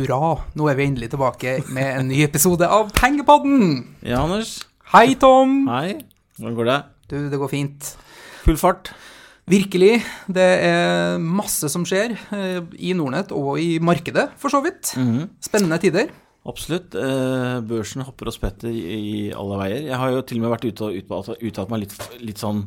hurra, nå er vi endelig tilbake med en ny episode av Pengepodden! Ja, Anders. Hei, Tom! Hei. Hvordan går det? Du, det går fint. Full fart. Virkelig. Det er masse som skjer eh, i Nordnett og i markedet, for så vidt. Spennende tider. Absolutt. Eh, børsen hopper og spetter i, alle veier. Jeg har jo til og med vært ute og uttalt meg litt, litt sånn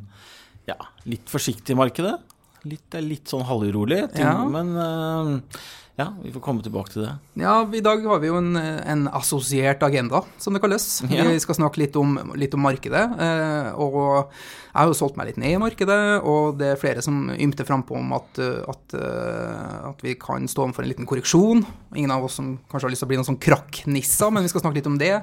ja, litt forsiktig i markedet. Litt, litt sånn halvurolig, Ja. men uh, ja, vi får komme tilbake til det. Ja, i dag har vi jo en, en assosiert agenda, som det kalles. Ja. Vi skal snakke litt om, litt om markedet. Eh, og jeg har jo solgt meg litt ned i markedet, og det er flere som ymter frampå om at, at, eh, at vi kan stå overfor en liten korreksjon. Ingen av oss som kanskje har lyst til å bli noen sånn krakknisser, men vi skal snakke litt om det.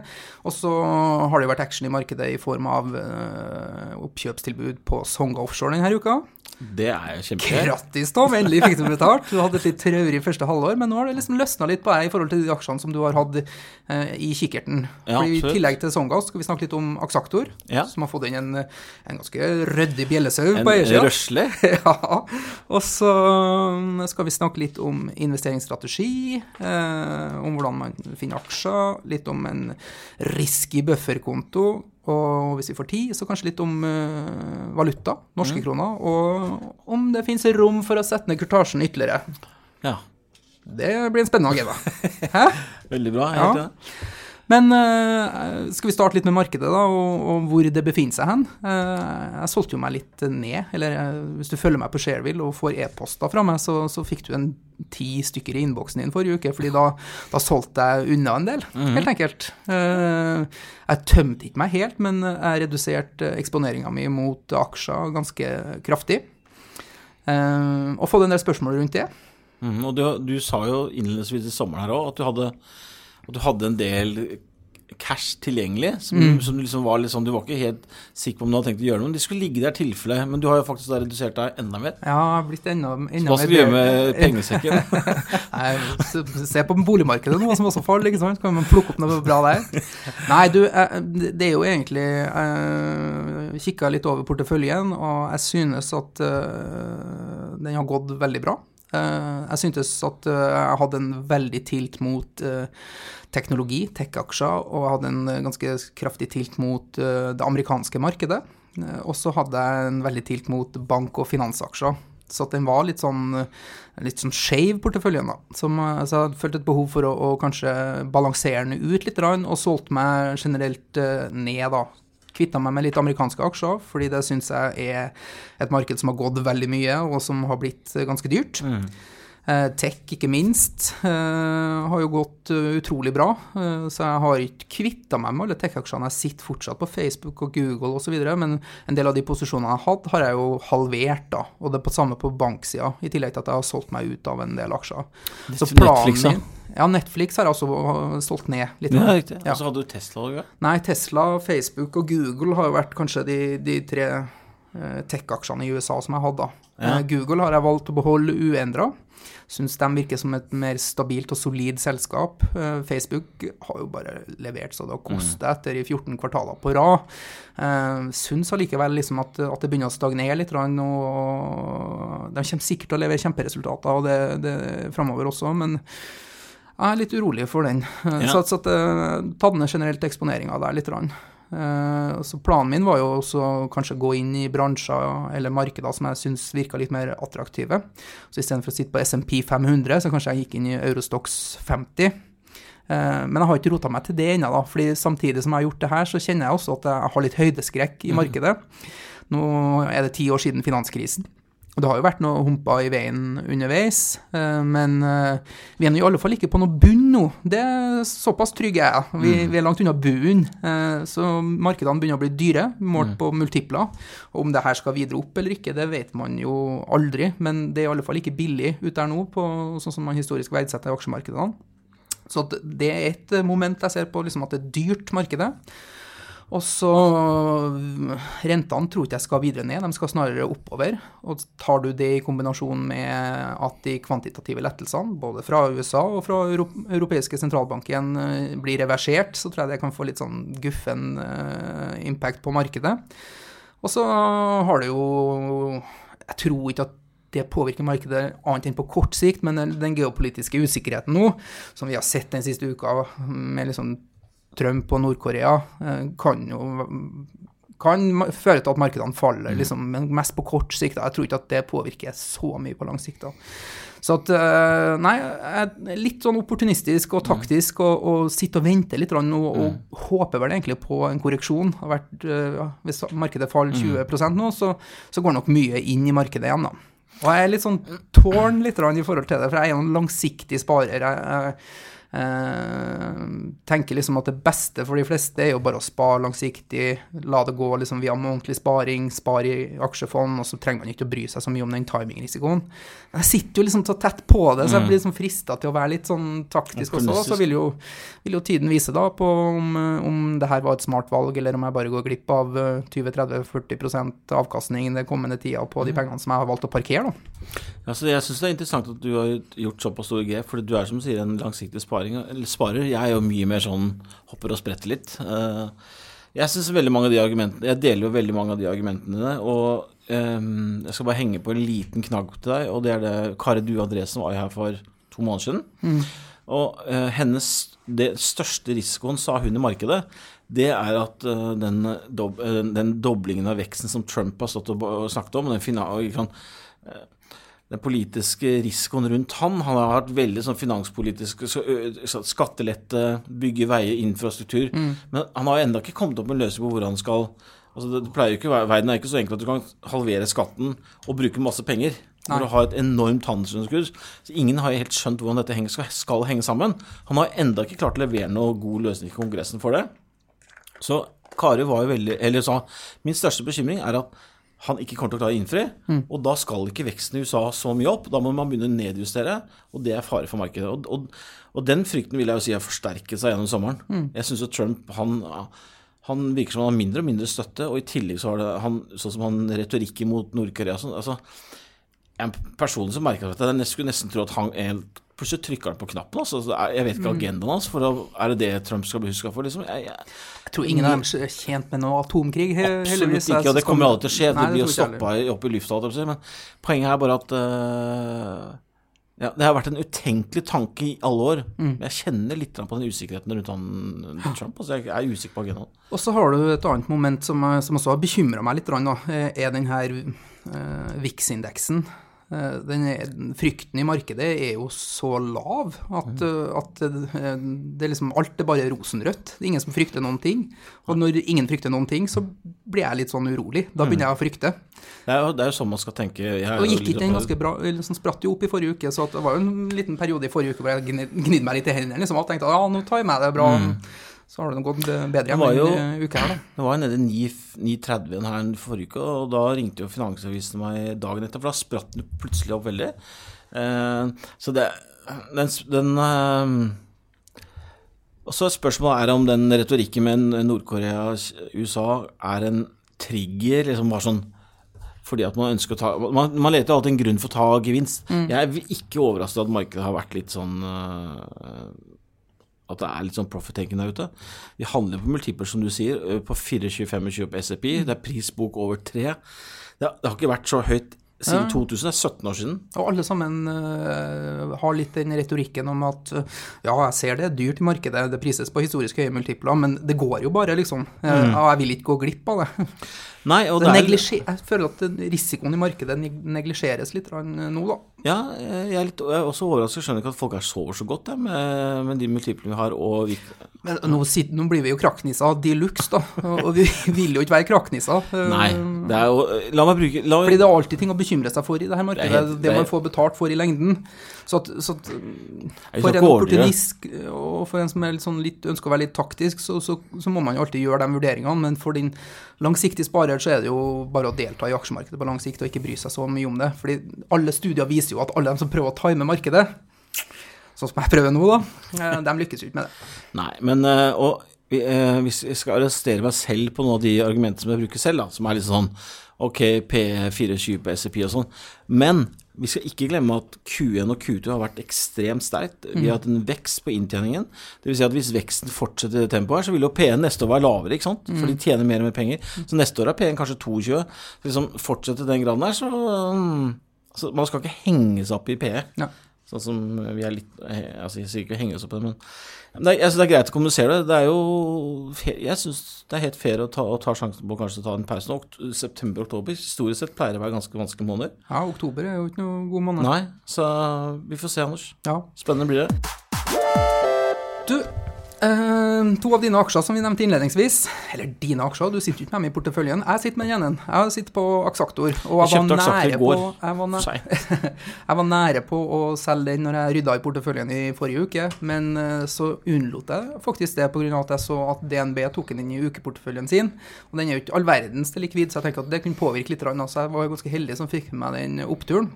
Og så har det jo vært action i markedet i form av eh, oppkjøpstilbud på Songa Offshore denne uka. Det er jo kjempegøy. Grattis, Tom! Endelig fikk du betalt. Du hadde et litt traurig første halvår, men nå har det liksom løsna litt på deg i forhold til de aksjene som du har hatt eh, i kikkerten. Ja, Fordi I tillegg til Songas skal vi snakke litt om Aksaktor, Ja. som har fått inn en, en ganske ryddig bjellesau En på eiersida. røsle. ja. Og så um, skal vi snakke litt om investeringsstrategi, eh, om hvordan man finner aksjer, litt om en risky bufferkonto, og hvis vi får tid, så kanskje litt om uh, valuta, norske kroner, og om det finnes rom for å sette ned kurtasjen ytterligere. Ja, Det blir en spennende agenda. Hæ? veldig bra. Ja. Men eh, skal vi starte litt med markedet, da, og, og hvor det befinner seg hen? Eh, jeg solgte jo meg litt ned, eller eh, hvis du følger meg på Shareville og får e-poster fra meg, så, så fikk du en ti stykker i innboksen din forrige uke, fordi da, da solgte jeg unna en del, helt enkelt. Jeg tømte ikke meg helt, men jeg reduserte eksponeringa mi mot aksjer ganske kraftig. Og fått en del spørsmål rundt det. Mm, og du, du sa jo innledningsvis i sommeren her òg at, du hadde- at du hadde en del cash tilgjengelig, som, Mm. som liksom var litt sånn Du var ikke helt sikker på om du hadde tenkt å gjøre noe, men de skulle ligge der i tilfelle. Men du har jo faktisk redusert deg enda mer. Ja, jeg har blitt enda, Så hva skal vi gjøre med pengesekken? Nei, se- på boligmarkedet nå, som også faller, ikke sant? Kan man plukke opp noe bra der? Nei, du, det er jo egentlig Jeg kikka litt over porteføljen, og jeg synes at eh, den har gått veldig bra. Eh, jeg syntes at eh, jeg hadde en veldig tilt mot eh, teknologi, tech-aksjer, og jeg hadde en ganske kraftig tilt mot det amerikanske markedet. Og så hadde jeg en veldig tilt mot bank- og finansaksjer. Så den var litt sånn, litt sånn skeiv, porteføljen. da. Som, så jeg følte et behov for å, å kanskje balansere den ut litt, og solgte meg generelt ned, da. Kvitta meg med litt amerikanske aksjer, fordi det syns jeg er et marked som har gått veldig mye, og som har blitt eh, ganske dyrt. Eh, Tech, ikke minst, eh, har jo gått eh, utrolig bra. eh, så jeg har ikke kvitta meg med alle tech-aksjene. Jeg sitter fortsatt på Facebook og Google osv., men en del av de posisjonene jeg har hatt, har jeg jo halvert. da, Og det er på samme på banksida, i tillegg til at jeg har solgt meg ut av en del aksjer. Så Netflix, min Ja, Netflix har jeg også eh, solgt ned litt. Ja, riktig. Ja. Og så hadde du Tesla òg, ja. Nei, Tesla, Facebook og Google har jo vært kanskje de, de tre eh, tech-aksjene i USA som jeg hadde. Ja. Eh, Google har jeg valgt å beholde uendra. Syns de virker som et mer stabilt og solid selskap. Eh, Facebook har jo bare levert så det har kostet etter i 14 kvartaler på rad. Uh, syns allikevel liksom at, at det begynner å stagnere litt, og de kommer sikkert til å levere kjemperesultater og det, det framover også, men jeg er litt urolig for den. Eh, Ja. Så, så at ta ned generelt eksponeringa der litt. grann. Eh, Så planen min var jo også kanskje gå inn i bransjer eller markeder som jeg syns virka litt mer attraktive. Så istedenfor å sitte på SMP 500, så kanskje jeg gikk inn i Eurostox 50. Eh, Men jeg har ikke rota meg til det ennå, da. fordi samtidig som jeg har gjort det her, så kjenner jeg også at jeg har litt høydeskrekk i markedet. Nå er det ti år siden finanskrisen. Det har jo vært noen humper i veien underveis, eh, men eh, vi er nå i alle fall ikke på noe bunn nå. Det er såpass trygg er jeg. Vi, vi er langt unna bunnen. eh, Så markedene begynner å bli dyre, målt på multipler. Om det her skal videre opp eller ikke, det vet man jo aldri. Men det er i alle fall ikke billig ute der nå, på, sånn som man historisk verdsetter aksjemarkedene. Så det er et moment jeg ser på, liksom at det er dyrt markedet. Og så Rentene tror ikke jeg skal videre ned, de skal snarere oppover. Og tar du det i kombinasjon med at de kvantitative lettelsene, både fra USA og fra europeiske sentralbanken, eh, blir reversert, så tror jeg det kan få litt sånn guffen eh, impact på markedet. Og så har det jo Jeg tror ikke at det påvirker markedet annet enn på kort sikt, men den geopolitiske usikkerheten nå, som vi har sett den siste uka med liksom Trump og Nord-Korea, eh, kan jo kan føre til at markedene faller, liksom, men mest på kort sikt. da. Jeg tror ikke at det påvirker så mye på lang sikt. da. Så at, eh, nei, jeg er litt sånn opportunistisk og taktisk og, og sitter og venter litt nå og, og håper vel egentlig på en korreksjon. Har vært, eh, ja, hvis markedet faller 20 nå, så, så går nok mye inn i markedet igjen, da. Og jeg er litt sånn tårn litt i forhold til det, for jeg er en langsiktig sparer. Jeg, jeg, eh, tenker liksom at det beste for de fleste er jo bare å spare langsiktig, la det gå liksom via ordentlig sparing, spare i aksjefond, og så trenger man ikke å bry seg så mye om den timingrisikoen. Jeg sitter jo liksom så tett på det, så jeg blir liksom frista til å være litt sånn taktisk også. Så vil jo, vil jo tiden vise da på om, om det her var et smart valg, eller om jeg bare går glipp av eh, 20-30-40% avkastning den kommende tida på de pengene som jeg har valgt å parkere. da. Altså, jeg syns det er interessant at du har gjort såpass store grep, for du er som du sier en langsiktig sparing, sparer. Jeg er jo mye mer sånn hopper og spretter litt. Eh, Jeg synes veldig mange av de argumentene Jeg deler jo veldig mange av de argumentene og eh, jeg skal bare henge på en liten knagg til deg, og det er det Kari Due Andresen var her for to måneder siden. Og eh, hennes det største risikoen, sa hun i markedet, det er at eh, den, den doblingen av veksten som Trump har stått og, snakket om, den, fina den politiske risikoen rundt han. Han har hatt veldig sånn finanspolitisk skattelette, bygge veier, infrastruktur. Men han har ennå ikke kommet opp med en løsning på hvor han skal altså det, pleier jo ikke, Verden er ikke så enkel at du kan halvere skatten og bruke masse penger. Når Nei. du har et enormt handelsunderskudd. Så ingen har helt skjønt hvordan dette skal, skal henge sammen. Han har ennå ikke klart å levere noe god løsning i Kongressen for det. Så Kari var jo veldig Eller sa min største bekymring er at han ikke kommer til å klare å innfri, og da skal ikke veksten i USA så mye opp. Da må man begynne å nedjustere, og det er fare for markedet. Og, og, og den frykten vil jeg jo si har forsterket seg gjennom sommeren. Jeg syns jo Trump han, han virker som han har mindre og mindre støtte, og i tillegg så har det han, sånn som han retorikken mot Nord-Korea sånn. Altså, en person som merker dette jeg skulle nesten tro at han en, plutselig trykker han på knappen. Altså. Jeg vet ikke agendaen hans. For å, er det det Trump skal bli huska for? Liksom? Jeg, jeg, Jeg tror ingen av dem er tjent med noe atomkrig, he- Absolutt ikke, og det kommer aldri til å skje. Nei, Det blir jo stoppa opp i lufta. Men poenget er bare at uh, ja, Det har vært en utenkelig tanke i alle år. Mm. Jeg kjenner litt på den usikkerheten rundt han Trump. Altså, jeg er usikker på agendaen. Og så har du et annet moment som, eh, som også har bekymra meg litt, da, eh, er den her uh, VIX-indeksen. Eh, den frykten i markedet er jo så lav at, eh, at det er liksom alt er bare rosenrødt. Det er ingen som frykter noen ting. Og når ingen frykter noen ting, så blir jeg litt sånn urolig. Da begynner jeg å frykte. Det er jo, det er jo sånn man skal tenke. Jeg Og gikk ikke den ganske bra, sånn spratt jo opp i forrige uke, så at det var jo en liten periode i forrige uke hvor jeg gnidde meg litt i hendene liksom, og tenkte ja, nå tar jeg meg det bra. Så har det gått bedre enn denne uka her, da. Det var jo nede i 9.30 her en forrige uke, og da ringte jo Finansavisen meg dagen etter, for da spratt den plutselig opp veldig. Eh, så det Den, den eh, Og så spørsmålet er om den retorikken med Nord-Korea og USA er en trigger, liksom bare sånn fordi at man ønsker å ta Man, man leter alltid en grunn for å ta gevinst. Jeg er ikke overrasket at markedet har vært litt sånn eh, at det er litt sånn profit-tenking der ute. Vi handler på multipler, som du sier, på 24-25 på SAP. Det er prisbok over tre. Det, har- det har ikke vært så høyt siden Ja. 2000. Det er 17 år siden. Og alle sammen uh, har litt den retorikken om at uh, ja, jeg ser det er dyrt i markedet, det prises på historisk høye multipler, men det går jo bare, liksom. Uh, Ja, jeg vil ikke gå glipp av det. Nei, og det det er, jeg føler at risikoen i markedet neg- neglisjeres litt nå, da. ja, jeg er, litt, jeg er også overrasket. Skjønner ikke at folk her sover så godt jeg, med, med de multiplene vi har. Og vi, Men nå, nå blir vi jo krakknisser de luxe, da. Og vi vil jo ikke være krakknisser. eh, nei, det er jo La meg bruke la Fordi det er alltid ting å bekymre seg for i det her markedet. Det helt- det det man får betalt for i lengden. Så at, så at for en opportunist og for en som sånn litt, ønsker å være litt taktisk, så, så, så må man jo alltid gjøre de vurderingene. Men for din langsiktige sparer så er det jo bare å delta i aksjemarkedet på lang sikt og ikke bry seg så mye om det. Fordi alle studier viser jo at alle de som prøver å time markedet, sånn som jeg prøver nå, da, eh, de lykkes jo ikke med det. Nei, men eh, og eh, hvis jeg skal arrestere meg selv på noen av de argumentene som jeg bruker selv, da, som er litt sånn ok, P24 på SEP og sånn, men vi skal ikke glemme at Q1 og Q2 har vært ekstremt sterkt. Vi har hatt en vekst på inntjeningen. Vil si at hvis veksten fortsetter i det tempoet her, så vil jo P1 neste år være lavere, ikke sant? For de tjener mer og mer penger. Så neste år er P1 kanskje 22. Så liksom fortsetter den graden der, så, mm, Så man skal ikke henge seg opp i PE. Ja. Sånn som vi er litt eh, Altså, jeg sier ikke å henge oss opp på det, men men det er, jeg synes det er greit å kommunisere det. Det er jo Jeg syns det er helt fair å ta, å ta sjansen på kanskje å ta en pause nå. September-oktober historisk sett pleier å være ganske vanskelige måneder. ja, oktober er jo ikke noen god måned. Nei, så vi får se, Anders. Ja. Spennende blir det. Du, eh, to av dine aksjer som vi nevnte innledningsvis, eller dine aksjer, du sitter jo ikke med dem i porteføljen. Jeg sitter med den ene. Jeg sitter på Axactor. Og Jeg jeg, var nære på jeg var, nære, jeg var nære på å selge den når jeg rydda i porteføljen i forrige uke, men eh, så unnlot jeg faktisk det pga. at jeg så at DNB tok den inn i ukeporteføljen sin. Og den er jo ikke all verdens til likvid, så jeg tenker at det kunne påvirke litt. Så jeg var ganske heldig som fikk med meg den oppturen.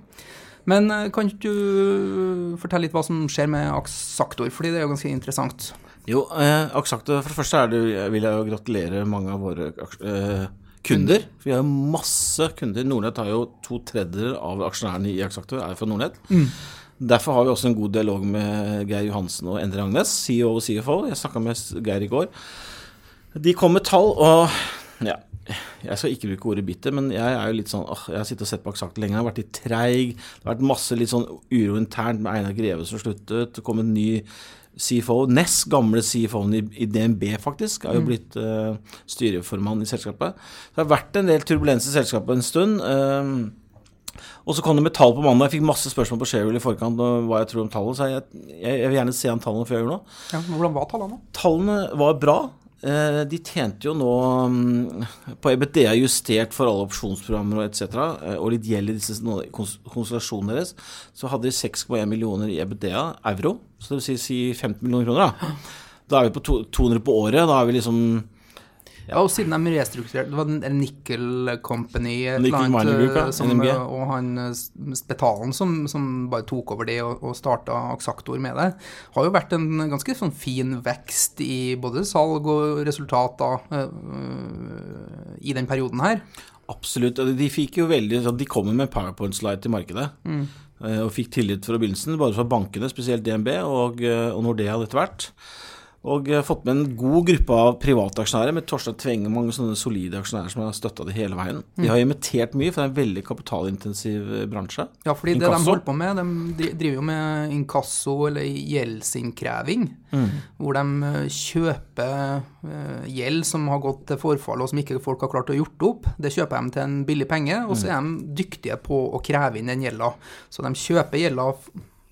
Men eh, kan ikke du fortelle litt hva som skjer med Axactor, fordi det er jo ganske interessant. Jo, eh, Axactor, for det første er det, vil jeg jo gratulere mange av våre eh, kunder. For vi har jo masse kunder. Nordnett har jo to tredjedeler av aksjonærene i Axactor er fra Nordnett. Derfor har vi også en god dialog med Geir Johansen og Endre Agnes, CEO og CFO. Jeg snakka med Geir i går. De kom med tall, og ja, jeg skal ikke bruke ordet bitter, men jeg er jo litt sånn åh, Jeg har sittet og sett på Axactor lenge, jeg har vært litt treig. Det har vært masse litt sånn uro internt med Einar Greve som sluttet. Det kom en ny CFO, nest gamle CFO-en i, i DNB faktisk, er jo blitt uh, styreformann i selskapet. Det har vært en del turbulens i selskapet en stund. eh, og så kom det med tall på mandag. Jeg fikk masse spørsmål på Sharewell i forkant om hva jeg tror om tallet. Så jeg, jeg, jeg vil gjerne se an tallene før jeg gjør noe. Ja, hvordan var tallene? Tallene var bra. Eh, De tjente jo nå mm, på EBDA justert for alle opsjonsprogrammer og etc. eh, Og litt gjeld i disse konsultasjonene konstellasjonene deres. Så hadde de 6,1 millioner i EBDA, euro. Så det vil si, si 15 millioner kroner. Da Da er vi på 200 på året. Da er vi liksom Ja, og siden de restrukturerte Det var den Nickel Company Nickel Group, ja, eh, som, eh, og han eh, Spetalen som, som bare tok over det og, og starta Aksaktor med det, har jo vært en ganske sånn fin vekst i både salg og resultater eh, eh, i den perioden her. Absolutt. De fikk jo veldig De kom jo med PowerPoint-slide til markedet. Mm. Og fikk tillit fra begynnelsen, både fra bankene, spesielt DNB, og, eh, og Nordea etter hvert. Og eh, fått med en god gruppe av privataksjonærer, med Torstein Tvenge og mange sånne solide aksjonærer som har støtta det hele veien. De har imitert mye, for det er en veldig kapitalintensiv eh, bransje. Ja, fordi det de holder på med, de driver jo med inkasso eller gjeldsinnkreving, hvor de eh, kjøper gjeld som har gått til forfall og som ikke folk har klart å gjort opp. Det kjøper de til en billig penge, og så er de dyktige på å kreve inn den gjelda. Så de kjøper gjelda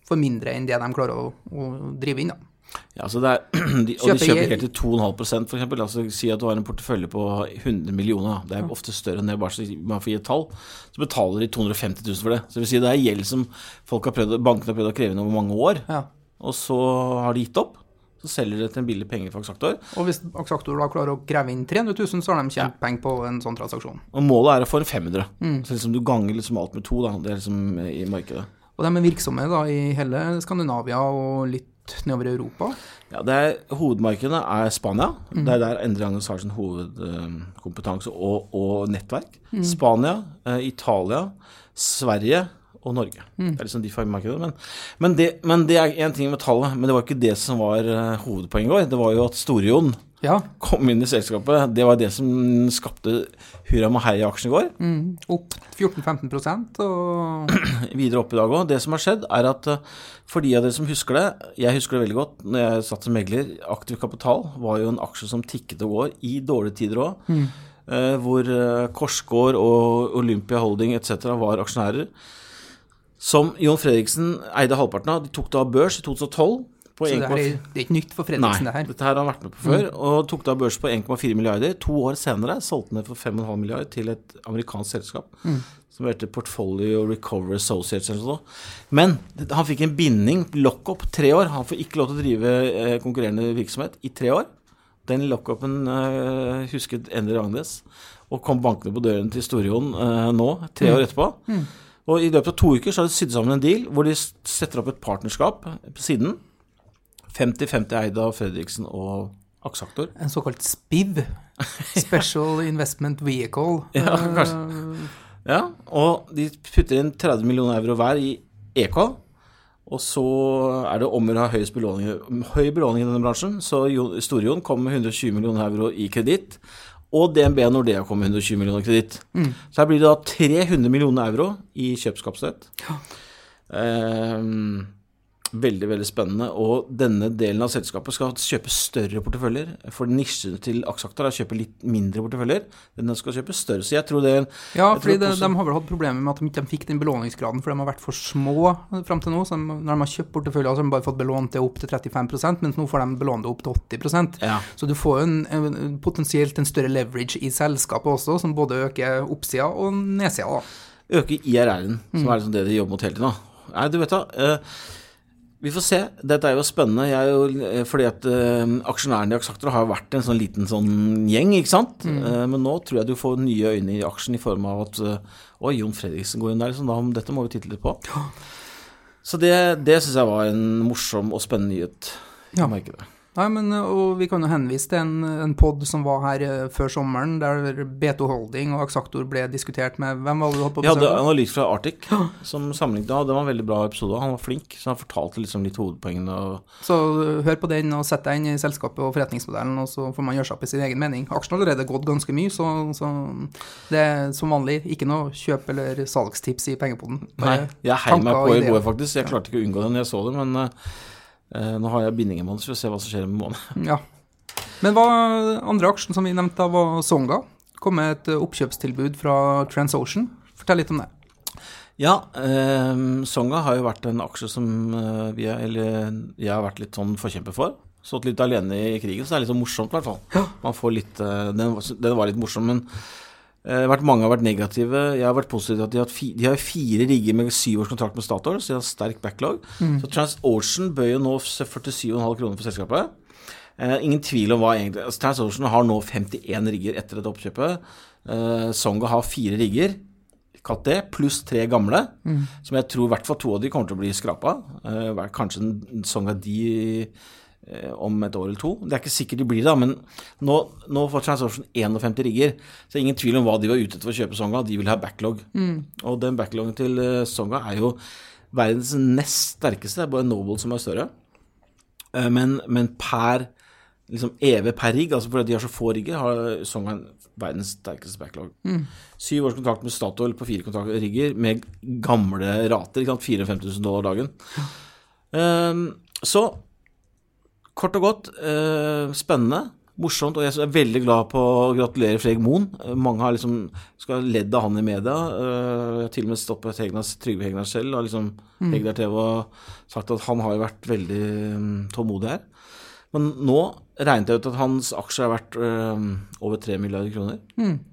for mindre enn det de klarer å, å drive inn. da. Ja, så er, de, og de Kjøper helt til 2,5 for eksempel. Altså, si at du har en portefølje på 100 millioner. Det er ofte større enn det, bare så man får gi et tall. Så betaler de 250 000 for det. Så det vil si det er gjeld som folk har prøvd, bankene har prøvd å kreve inn over mange år. Ja. Og så har de gitt opp. Så selger de til en billig penge for Aksaktor. Og hvis Aksaktor da klarer å kreve inn 300 000, så har de tjent penger på en sånn transaksjon. Og målet er å få en 500. Så liksom du ganger liksom alt med to, da. Det er liksom i markedet. Og de er virksomme da i hele Skandinavia og litt nedover i Europa. Ja, det er, Hovedmarkedene er Spania. Det er der Endre Agnes har sin hovedkompetanse og, og nettverk. Spania, eh, Italia, Sverige og Norge. Det er liksom de fem markedene. Men, men, det, men det er én ting med tallet, men det var ikke det som var eh, hovedpoenget vår. Det var jo at Store-Jon Ja, kom inn i selskapet. Det var det som skapte hurra med hei i går. mm, opp 14-15 og videre opp i dag òg. Det som har skjedd, er at eh, for de av dere som husker det, jeg husker det veldig godt når jeg satt som megler, Aktiv Kapital var jo en aksje som tikket og går i dårlige tider òg. hvor eh, Korsgård og Olympia Holding etc. var aksjonærer. Som Jon Fredriksen eide halvparten av. De tok det av børs i 2012. På Så det, 1,4 er, det er ikke nytt for Nei, Fredriksen, det her. dette her har han vært med på før. Og tok da børs på 1,4 milliarder. To år senere solgte han det for 5,5 milliarder til et amerikansk selskap. Som heter Portfolio Recovery Associates eller noe sånt. Men han fikk en binding, lockup, tre år. Han får ikke lov til å drive eh, konkurrerende virksomhet i tre år. Den lockupen eh, husket Endre Agnes, og kom bankende på døren til Storjon eh, nå, tre år etterpå. Og i løpet av to uker så har de sydd sammen en deal hvor de setter opp et partnerskap på siden. 50-50 eid av Fredriksen og Aksaktor. En såkalt SPIV, Special Investment Vehicle. Ja, Eh, kanskje. Ja, og de putter inn 30 millioner euro hver i EK. Og så er det om å ha høy belåning i denne bransjen. Så Storjon kom med 120 millioner euro i kreditt. og DNB og Nordea kom med 120 millioner kreditt. Så her blir det da 300 millioner euro i kjøpskapsrett. Ehm, veldig, veldig spennende. Og denne delen av selskapet skal kjøpe større porteføljer. For nisjen til Aksakta er å kjøpe litt mindre porteføljer. Den skal kjøpe større. Så jeg tror det Ja, fordi det, de har vel hatt problemer med at de ikke fikk den belåningsgraden, for de har vært for små fram til nå. Så de, når de har kjøpt porteføljer, så har de bare fått belånt det opp til 35% mens nå får de belånt det opp til 80 Ja. Så du får en, en, potensielt en større leverage i selskapet også, som både øker oppsida og nedsida. da. øke IRR-en, som er liksom det de jobber mot hele tiden. da. Nei, du vet da. eh, vi får se. Dette er jo spennende. Jeg er jo, eh, fordi at uh, aksjonærene i Axactor har vært en sånn liten sånn gjeng, ikke sant. Eh, men nå tror jeg du får nye øyne i aksjen i form av at uh, Oi, Jon Fredriksen går inn der, liksom. Da, dette må vi titte litt på. Så det, det syns jeg var en morsom og spennende nyhet i Ja. markedet. Nei, men, og Vi kan jo henvise til en, en pod som var her eh, før sommeren, der B2 Holding og Axactor ble diskutert med Hvem var det du holdt på Vi hadde besøk? analyse fra Arctic som sammenlignet. av. det var en veldig bra episode. Han var flink, så han fortalte liksom litt hovedpoengene. og Så uh, hør på den og sett deg inn i selskapet og forretningsmodellen, og så får man gjøre seg opp i sin egen mening. Aksjen har allerede gått ganske mye, så, så det er som vanlig ikke noe kjøp- eller salgstips i pengepoden. Nei, jeg heiv meg på i går, faktisk. Jeg klarte ikke å unngå det når jeg så det, men eh, nå har jeg bindingen med så vi får se hva som skjer om en måned. Ja. Men hva andre aksjen som vi nevnte, var Songa. Kom med et oppkjøpstilbud fra TransOcean. Fortell litt om det. Ja, eh, Songa har jo vært en aksje som eh, vi eller, jeg har vært litt sånn forkjemper for. Stått litt alene i krigen, så det er litt sånn morsomt, i hvert fall. Man får litt, eh, den, den var litt morsom, men eh, vært, mange har vært negative. Jeg har vært positiv til at de har, fi, de har fire rigger med syv års kontrakt med Statoil, så de har sterk backlog. Så TransOcean jo nå 47,5 kroner for selskapet. Eh, ingen tvil om hva egentlig altså, TransOcean har nå 51 rigger etter dette oppkjøpet. Eh, Songa har fire rigger, kalt det, pluss tre gamle, som jeg tror i hvert fall to av de kommer til å bli skrapa. Eh, kanskje Songa de eh, om et år eller to. Det er ikke sikkert de blir det, men nå, nå får TransOcean 51 rigger. Så det er ingen tvil om hva de var ute etter for å kjøpe Songa. De vil ha backlog. Og den backlogen til eh, Songa er jo verdens nest sterkeste. Det er bare Noble som er større. Eh, Men, men per liksom EV per rigg, altså fordi de har så få rigger, har Songa verdens sterkeste backlog. Syv års kontrakt med Statoil på fire kontrakt- rigger med gamle rater. ikke sant, 54 000 dollar dagen. Um, så kort og godt, eh, spennende. Morsomt, og jeg er veldig glad på å gratulere Fredrik Moen. Eh, Mange har liksom skal ledd av han i media. Eh, Jeg har til og med på Hegnas, Trygve Hegnar selv og liksom Hegnar TV og sagt at han har jo vært veldig mm, tålmodig her. Men nå regnet jeg ut at hans aksjer er verdt øh, over 3 milliarder kroner.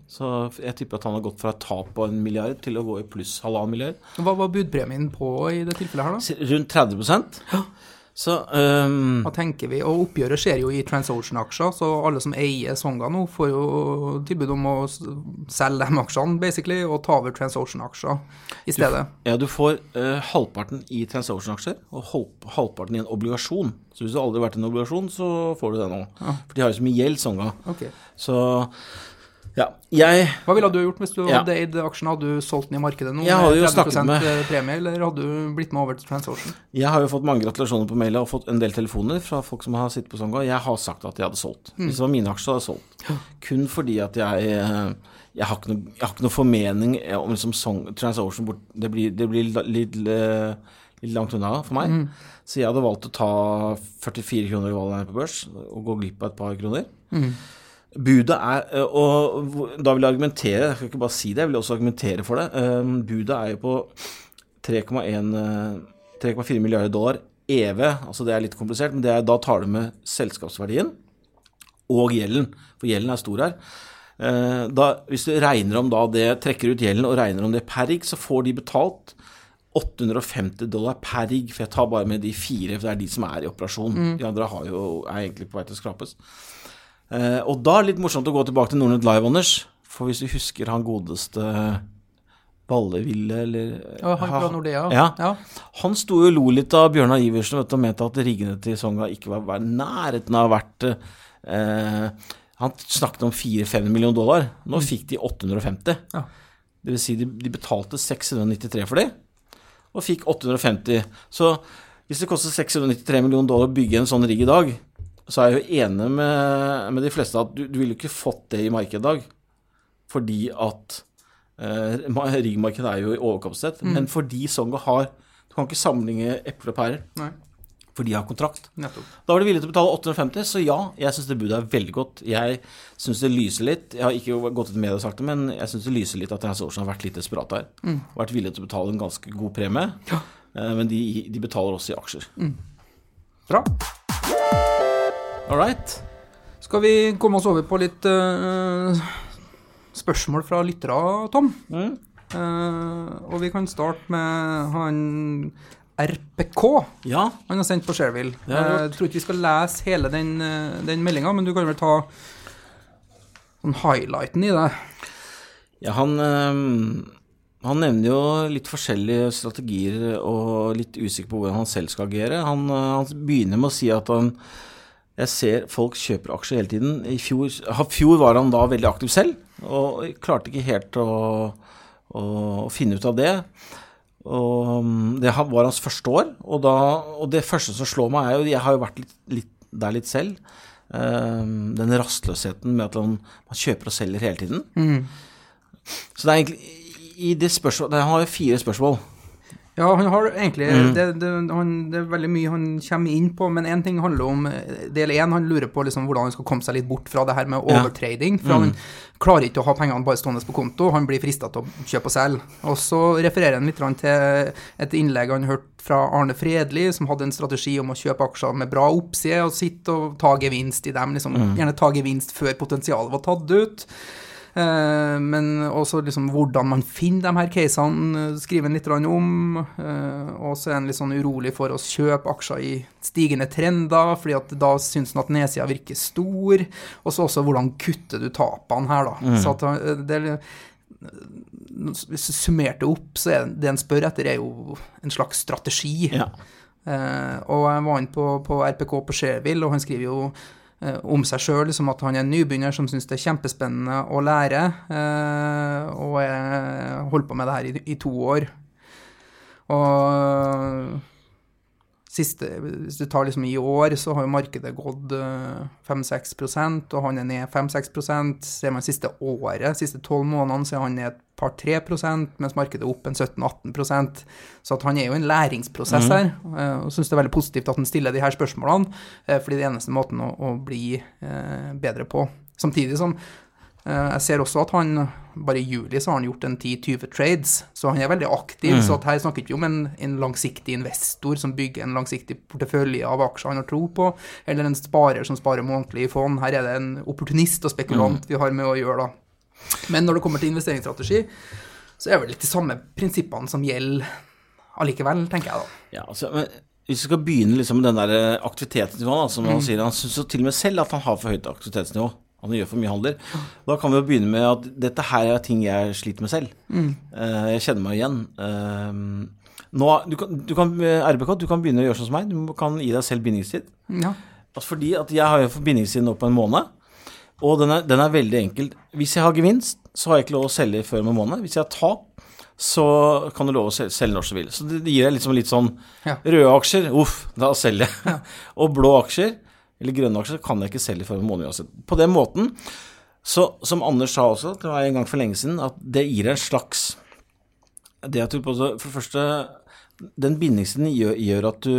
Så jeg tipper at han har gått fra et tap på en milliard til å gå i pluss halvannen milliard. Hva var budpremien på i det tilfellet her, da? Rundt 30 Så um, Hva tenker vi? Og oppgjøret skjer jo i TransOcean-aksjer, så alle som eier Songa nå, får jo tilbud om å selge de aksjene, basically, og ta over TransOcean-aksjer i stedet. Ja, du får uh, halvparten i TransOcean-aksjer og halvparten i en obligasjon. Så hvis du aldri har vært i en obligasjon, så får du det nå. For de har jo så mye gjeld, Songa. Okay. Så ja, jeg Hva ville du gjort hvis du Ja. hadde eid aksjen? Hadde du solgt den i markedet nå Jeg med snakket med- premie, eller hadde du blitt med over til TransOcean? Jeg har jo fått mange gratulasjoner på mailen og fått en del telefoner fra folk som har sittet på Songa. Jeg har sagt at jeg hadde solgt. Hvis det var mine aksjer, hadde jeg solgt. Kun fordi at jeg eh, jeg har ikke noe, jeg har ikke noe formening om liksom Song, TransOcean bort, Det blir, det blir litt, eh, litt langt unna for meg. Så jeg hadde valgt å ta 44 kroner i valget på børs og gå glipp av et par kroner. Budet er eh, Og da vil jeg argumentere, jeg skal ikke bare si det, jeg vil også argumentere for det. Eh, Budet er jo på 3,1 eh, 3,4 milliarder dollar EV, altså det er litt komplisert, men det er, da tar du med selskapsverdien og gjelden, for gjelden er stor her. Da, hvis du regner om da det, trekker ut gjelden og regner om det per rigg, så får de betalt 850 dollar per rigg, for jeg tar bare med de fire, for det er de som er i operasjon. De andre har jo, er egentlig på vei til å skrapes. Eh, og da er det litt morsomt å gå tilbake til Nordnett Live, Anders. For hvis du husker han godeste Balleville, eller Ja, han fra Nordea? Ja. ja. Han sto jo og lo litt av Bjørnar Iversen vet du, og mente at riggene til Songa ikke var var nærheten av vært eh, Han snakket om 4-5 millioner dollar. Nå fikk de 850. Ja. Det vil si de, de betalte 693 for dem, og fikk 850. Så hvis det koster 693 millioner dollar å bygge en sånn rigg i dag, så er jeg jo enig med, med de fleste at du, du ville ikke fått det i markedet i dag. Fordi at eh, ma- riggmarkedet er jo i overkapasitet. Men fordi Songa har Du kan ikke sammenligne epler og pærer, Nei, for de har kontrakt. nettopp. Da var de villige til å betale 850, så ja, jeg syns det budet er veldig godt. Jeg syns det lyser litt. Jeg har ikke gått ut med det og sagt det, men jeg syns det lyser litt at Hans Aarsen har vært litt desperat her. Vært villig til å betale en ganske god premie. Eh, Men de, de betaler også i aksjer. Bra. All right. Skal vi komme oss over på litt uh, spørsmål fra lyttere, Tom? Mm. Uh, og vi kan starte med han RPK. Ja, Han har sendt på Shareville. Har Jeg tror ikke vi skal lese hele den, eh, den meldinga, men du kan vel ta sånn highlighten i det. ja han, uh... han nevner jo litt forskjellige strategier og litt usikker på hvordan han selv skal agere. Han, eh, han begynner med å si at han Jeg ser folk kjøper aksjer hele tiden. I fjor, fjor var han da veldig aktiv selv, og klarte ikke helt å, å, å finne ut av det. Og mm, Det var hans første år, og, da, og det første som slår meg, er jo Jeg har jo vært litt, litt der litt selv. eh, den rastløsheten med at man, man kjøper og selger hele tiden. Så det er egentlig i det spørsmålet Han har jo fire spørsmål. Ja, han har egentlig Mm. det, det, han, det er veldig mye han kommer inn på, men én ting handler om eh, Del én, han lurer på liksom hvordan han skal komme seg litt bort fra det her med Mm. overtrading. For han klarer ikke å ha pengene bare stående på konto, han blir frista til å kjøpe og selge. Og så refererer han litt til et innlegg han hørte fra Arne Fredli, som hadde en strategi om å kjøpe aksjer med bra oppside, og sitte og ta gevinst i dem. Liksom, Mm. Gjerne ta gevinst før potensialet var tatt ut. Eh, men også liksom hvordan man finner de her casene, eh, skriver han litt om. Eh, og så er han litt sånn urolig for å kjøpe aksjer i stigende trender, fordi at da syns han at nedsida virker stor. Og så også hvordan kutter du tapene her, da. Så at det er hvis du summerte opp, så er det en spør etter, er jo en slags strategi. Ja. Eh, og jeg var inne på, på RPK på Shareville, og han skriver jo om seg sjøl liksom at han er en nybegynner som syns det er kjempespennende å lære, eh, og jeg holdt på med det her i, i to år. Og siste, hvis du tar liksom i år, så har jo markedet gått eh, 5-6 og han er ned 5-6% Ser man siste året, siste tolv månedene, så er han ned et par-tre prosent, mens markedet er opp en 17-18% Så at han er jo en læringsprosess her, eh, og syns det er veldig positivt at han stiller de her spørsmålene, eh, fordi det er eneste måten å, å bli eh, bedre på. Samtidig som eh, jeg ser også at han bare i juli så har han gjort en 10-20 trades, så han er veldig aktiv. Så at her snakker vi ikke om en, en langsiktig investor som bygger en langsiktig portefølje av aksjer han har tro på, eller en sparer som sparer månedlig i fond. Her er det en opportunist og spekulant vi har med å gjøre, da. Men når det kommer til investeringsstrategi, så er det litt de samme prinsippene som gjelder allikevel, tenker jeg da. Ja, altså, men hvis vi skal begynne liksom med den der eh, aktivitetsnivået, som han sier, han syns jo til og med selv at han har for høyt aktivitetsnivå. Han gjør for mye handler. Da kan vi jo begynne med at dette her er ting jeg sliter med selv. Mm. jeg kjenner meg igjen. Eh, nå, du kan, du kan, eh, RBK, du kan begynne å gjøre sånn som meg. Du kan gi deg selv bindingstid. Ja. Altså fordi at jeg har jo bindingstid nå på en måned, og den er, den er veldig enkel. Hvis jeg har gevinst, så har jeg ikke lov å selge før om en måned. Hvis jeg har tap, så kan du lov å selge, når du vil. Så det, gir deg liksom litt sånn Ja. Røde aksjer, uff, da selger jeg. og blå aksjer, eller grønne aksjer, kan jeg ikke selge før en måned uansett. På den måten, så som Anders sa også til meg en gang for lenge siden, at det gir en slags det jeg tror på, For det første, den bindingstiden gjør, gjør at du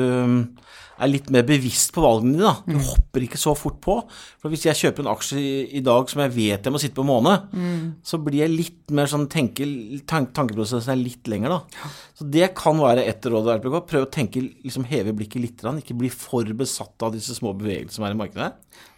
er litt mer bevisst på valgene dine. da. Du hopper ikke så fort på. For hvis jeg kjøper en aksje i, i dag som jeg vet jeg må sitte på en måned, så blir jeg litt mer sånn tenke, tank, Tankeprosessen er litt lenger, da. Så det kan være ett råd. Prøv å tenke, liksom heve blikket litt. Ikke bli for besatt av disse små bevegelsene som er i markedet.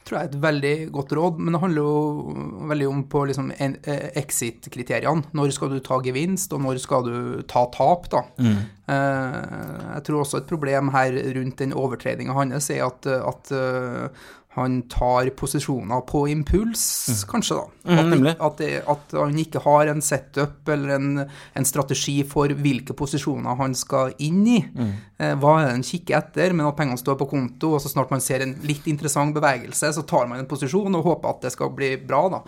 Tror jeg er et veldig godt råd, men det handler jo veldig om på liksom eh, exit-kriteriene. Når skal du ta gevinst, og når skal du ta tap, da. Mm. jeg tror også et problem her rundt den overtredinga hans er at, at eh, han tar posisjoner på impuls, kanskje, da. Mhm, At, nemlig. at, det, at han ikke har en setup eller en, en strategi for hvilke posisjoner han skal inn i. Eh, hva er det han kikker etter, men at pengene står på konto, og så snart man ser en litt interessant bevegelse, så tar man en posisjon og håper at det skal bli bra, da.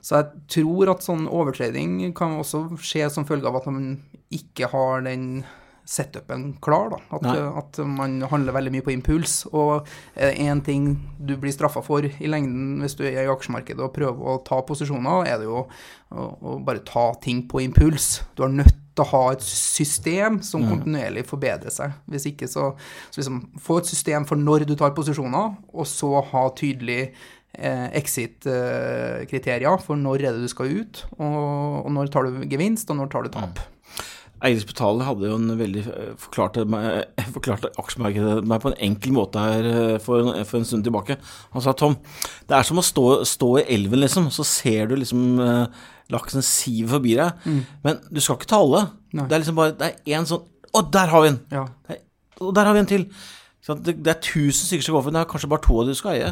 Så jeg tror at sånn overtreding kan også skje som følge av at man ikke har den setupen klar. da, At, at man handler veldig mye på impuls. Og én ting du blir straffa for i lengden hvis du er i aksjemarkedet og prøver å ta posisjoner, er det jo å, å bare ta ting på impuls. Du har nødt å ha et system som Mm. kontinuerlig forbedrer seg. Hvis ikke så, så liksom få et system for når du tar posisjoner, og så ha tydelig eh, exit-kriterier for når er det du skal ut, og, og når tar du gevinst, og når tar du tap. Eirik Spetalen hadde jo en veldig eh, forklarte, meg, forklarte aksjemarkedet meg på en enkel måte her eh, for, en- for en stund tilbake. Han sa Tom, det er som å stå, stå i elven, liksom. Så ser du liksom eh, laksen sive forbi deg. Men du skal ikke ta alle. Nei. Det er liksom bare Det er én sånn Å, der har vi en! Ja. Og der har vi en til. Det, det er tusen stykker som går for den, det er kanskje bare to av du skal eie.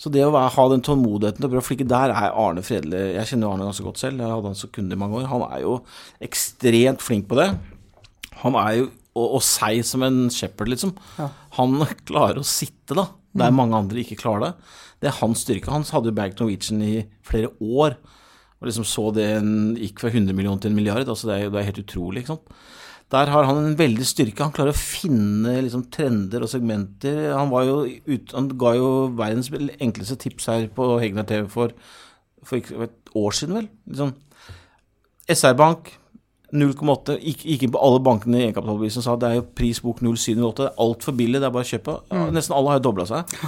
Så det å være, ha den tålmodigheten til å prøve å flikke der er Arne Fredelig Jeg kjenner jo Arne ganske godt selv, jeg hadde han som kunde i mange år. Han er jo ekstremt flink på det. Han er jo og, og seig som en shepherd, liksom. Ja. Han klarer å sitte, da, der mange andre ikke klarer det. Det er hans styrke. Han hadde jo Bag Norwegian i flere år. Og liksom så det en, gikk fra 100 millioner til en milliard. Altså det, er, det er helt utrolig. ikke sant? Der har han en veldig styrke. Han klarer å finne liksom, trender og segmenter. Han, var jo ut, han ga jo verdens enkleste tips her på Hegnar TV for, for et år siden, vel. Liksom. SR-bank 0,8. Gikk, gikk inn på alle bankene i egenkapitalbevisen og sa det er jo prisbok 0,708. Det er altfor billig, det er bare å kjøpe. Ja, nesten alle har jo dobla seg.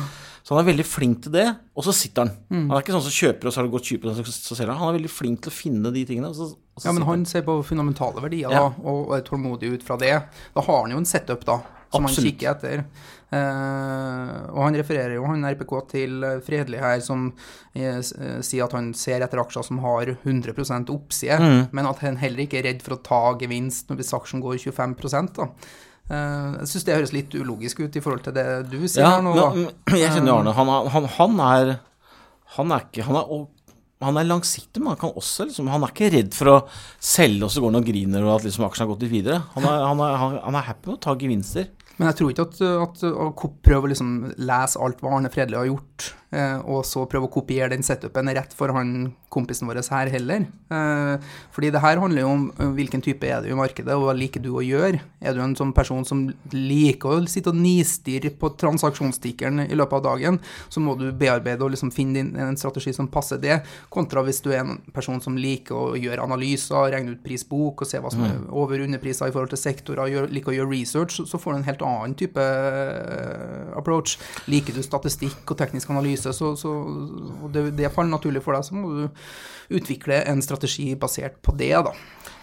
Så han er veldig flink til det, og så sitter han. Han er ikke sånn som kjøper, og så har det gått 20 så, så selger han. Han er veldig flink til å finne de tingene. Og så Ja, men han ser på fundamentale verdier Ja. da, og er tålmodig ut fra det. Da har han jo en setup, da, som han kikker etter. Eh, og han refererer jo han RPK til eh, Fredelig her, som eh, eh, sier at han ser etter aksjer som har 100 oppside, Mm. men at han heller ikke er redd for å ta gevinst hvis aksjen går 25 da. Uh, jeg syns det høres litt ulogisk ut i forhold til det du sier Ja, her nå. da. jeg kjenner jo Arne. Han, han, han er Han er ikke Han er, han er langsiktig, men han kan også liksom Han er ikke redd for å selge, og så går han og griner og at liksom aksjen har gått litt videre. Han er, han er, han, er happy med å ta gevinster. Men jeg tror ikke at, at å prøve å liksom lese alt hva Arne Fredelig har gjort, og så prøve å kopiere den setupen rett for han kompisen vår her heller. Eh, fordi det her handler jo om eh, hvilken type er du i markedet, og hva liker du å gjøre. Er du en sånn person som liker å sitte og nistirre på transaksjonstikkeren i løpet av dagen, så må du bearbeide og liksom finne din, en strategi som passer det, kontra hvis du er en person som liker å gjøre analyser, regne ut prisbok og se hva som er over- og underpriser i forhold til sektorer, gjør, liker å gjøre research, så- får du en helt annen type eh, approach. Liker du statistikk og teknisk analyse, så, så og det, det faller naturlig for deg, så må du utvikle en strategi basert på det, da.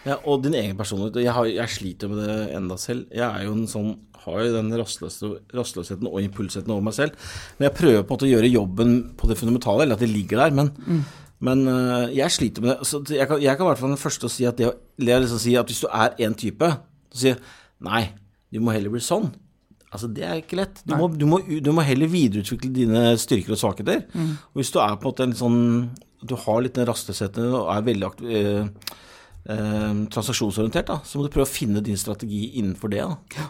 Ja, og din egen personlighet. Jeg, har, jeg sliter med det enda selv. Jeg er jo en sånn har jo den rastløsheten og impulsheten over meg selv. Men jeg prøver på en måte å gjøre jobben på det fundamentale, eller at det ligger der. Men, men øh, jeg sliter med det. Så jeg kan, jeg kan være den første å si at det, det å liksom si at hvis du er én type, så sier jeg nei, du må heller bli sånn. Altså, Det er ikke lett. Du må, du, må, du må heller videreutvikle dine styrker og svakheter. Og hvis du er på en måte en sånn Du har litt den rastløsheten og er veldig aktiv, eh, eh, transaksjonsorientert, da, så må du prøve å finne din strategi innenfor det. da.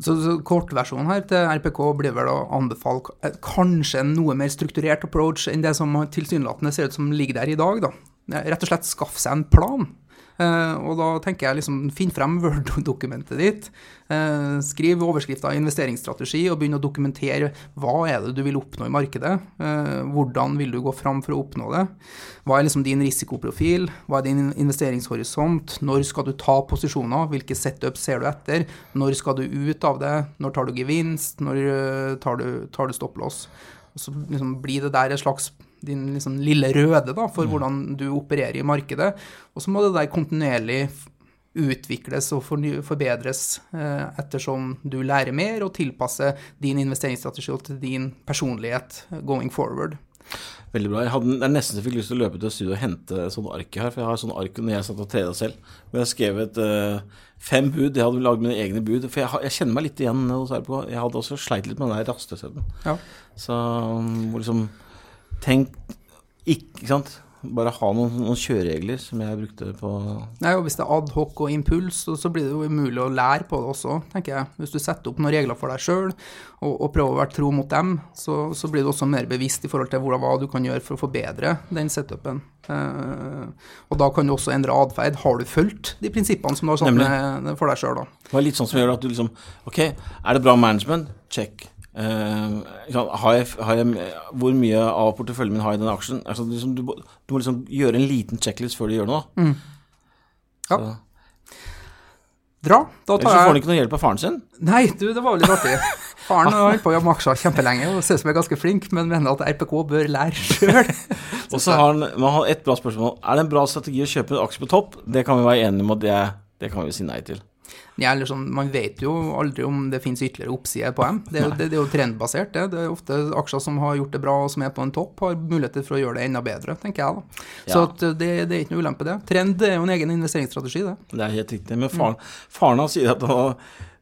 Så, så kortversjonen her til RPK blir vel å anbefale eh, kanskje en noe mer strukturert approach enn det som tilsynelatende ser ut som ligger der i dag, da. Rett og slett skaff seg en plan. Eh, og da tenker jeg liksom, finn frem Word-dokumentet ditt, eh, skriv overskrifta investeringsstrategi, og begynn å dokumentere hva er det du vil oppnå i markedet. Eh, hvordan vil du gå fram for å oppnå det? Hva er liksom din risikoprofil? Hva er din investeringshorisont? Når skal du ta posisjoner? Hvilke setup ser du etter? Når skal du ut av det? Når tar du gevinst? Når tar du, du stopplås? Og så liksom blir det der et slags din liksom lille røde da, for hvordan du opererer i markedet. Og så må det der kontinuerlig utvikles og forbedres eh, ettersom du lærer mer og tilpasser din investeringsstrategi til din personlighet eh, going forward. Veldig bra. Jeg hadde er nesten fikk lyst til å løpe til studio og hente sånne ark her. For jeg har sånne ark når jeg satt og tredde selv. Hvor jeg har skrevet eh, fem bud. Jeg hadde lagd mine egne bud. For jeg, jeg kjenner meg litt igjen hos RPK. Jeg hadde også sleit litt med den der rastløsheten. Ja. Så um, hvor liksom Tenk ikke, sant? Bare ha noen, noen kjøreregler som jeg brukte på Nei, og Hvis det er adhoc og impuls, så, så blir det jo umulig å lære på det også, tenker jeg. Hvis du setter opp noen regler for deg sjøl og, og, prøver å være tro mot dem, så, så, blir du også mer bevisst i forhold til hvordan, hva du kan gjøre for å forbedre den setupen. Eh, og da kan du også endre atferd. Har du fulgt de prinsippene som du har satt for deg sjøl, da? Det var litt sånn som gjør at du liksom Ok, er det bra management? Check. Uh, har jeg, har jeg, hvor mye av porteføljen min har jeg i den aksjen? Altså, liksom, du, du, må liksom gjøre en liten checklist før du gjør noe. Mm. Ja. Bra. Da tar Ellers får han ikke noe hjelp av faren sin. Nei, du, det var litt artig. Faren har holdt på å med aksjer kjempelenge og ser ut som er ganske flink, men mener at RPK bør lære sjøl. og så har han, man har et bra spørsmål. Er det en bra strategi å kjøpe en aksje på topp? Det kan vi være enige om, og det, det kan vi si nei til. Ja, eller sånn, Man vet jo aldri om det finnes ytterligere oppsider på dem. Det det, det er, jo trendbasert. Det. det er ofte aksjer som har gjort det bra og som er på en topp, har muligheter for å gjøre det enda bedre, tenker jeg. da. Ja. Så eh, det, det, er ikke noe ulempe, det. Trend er jo en egen investeringsstrategi, det. Det er helt riktig. Men faren, faren hans sier at han,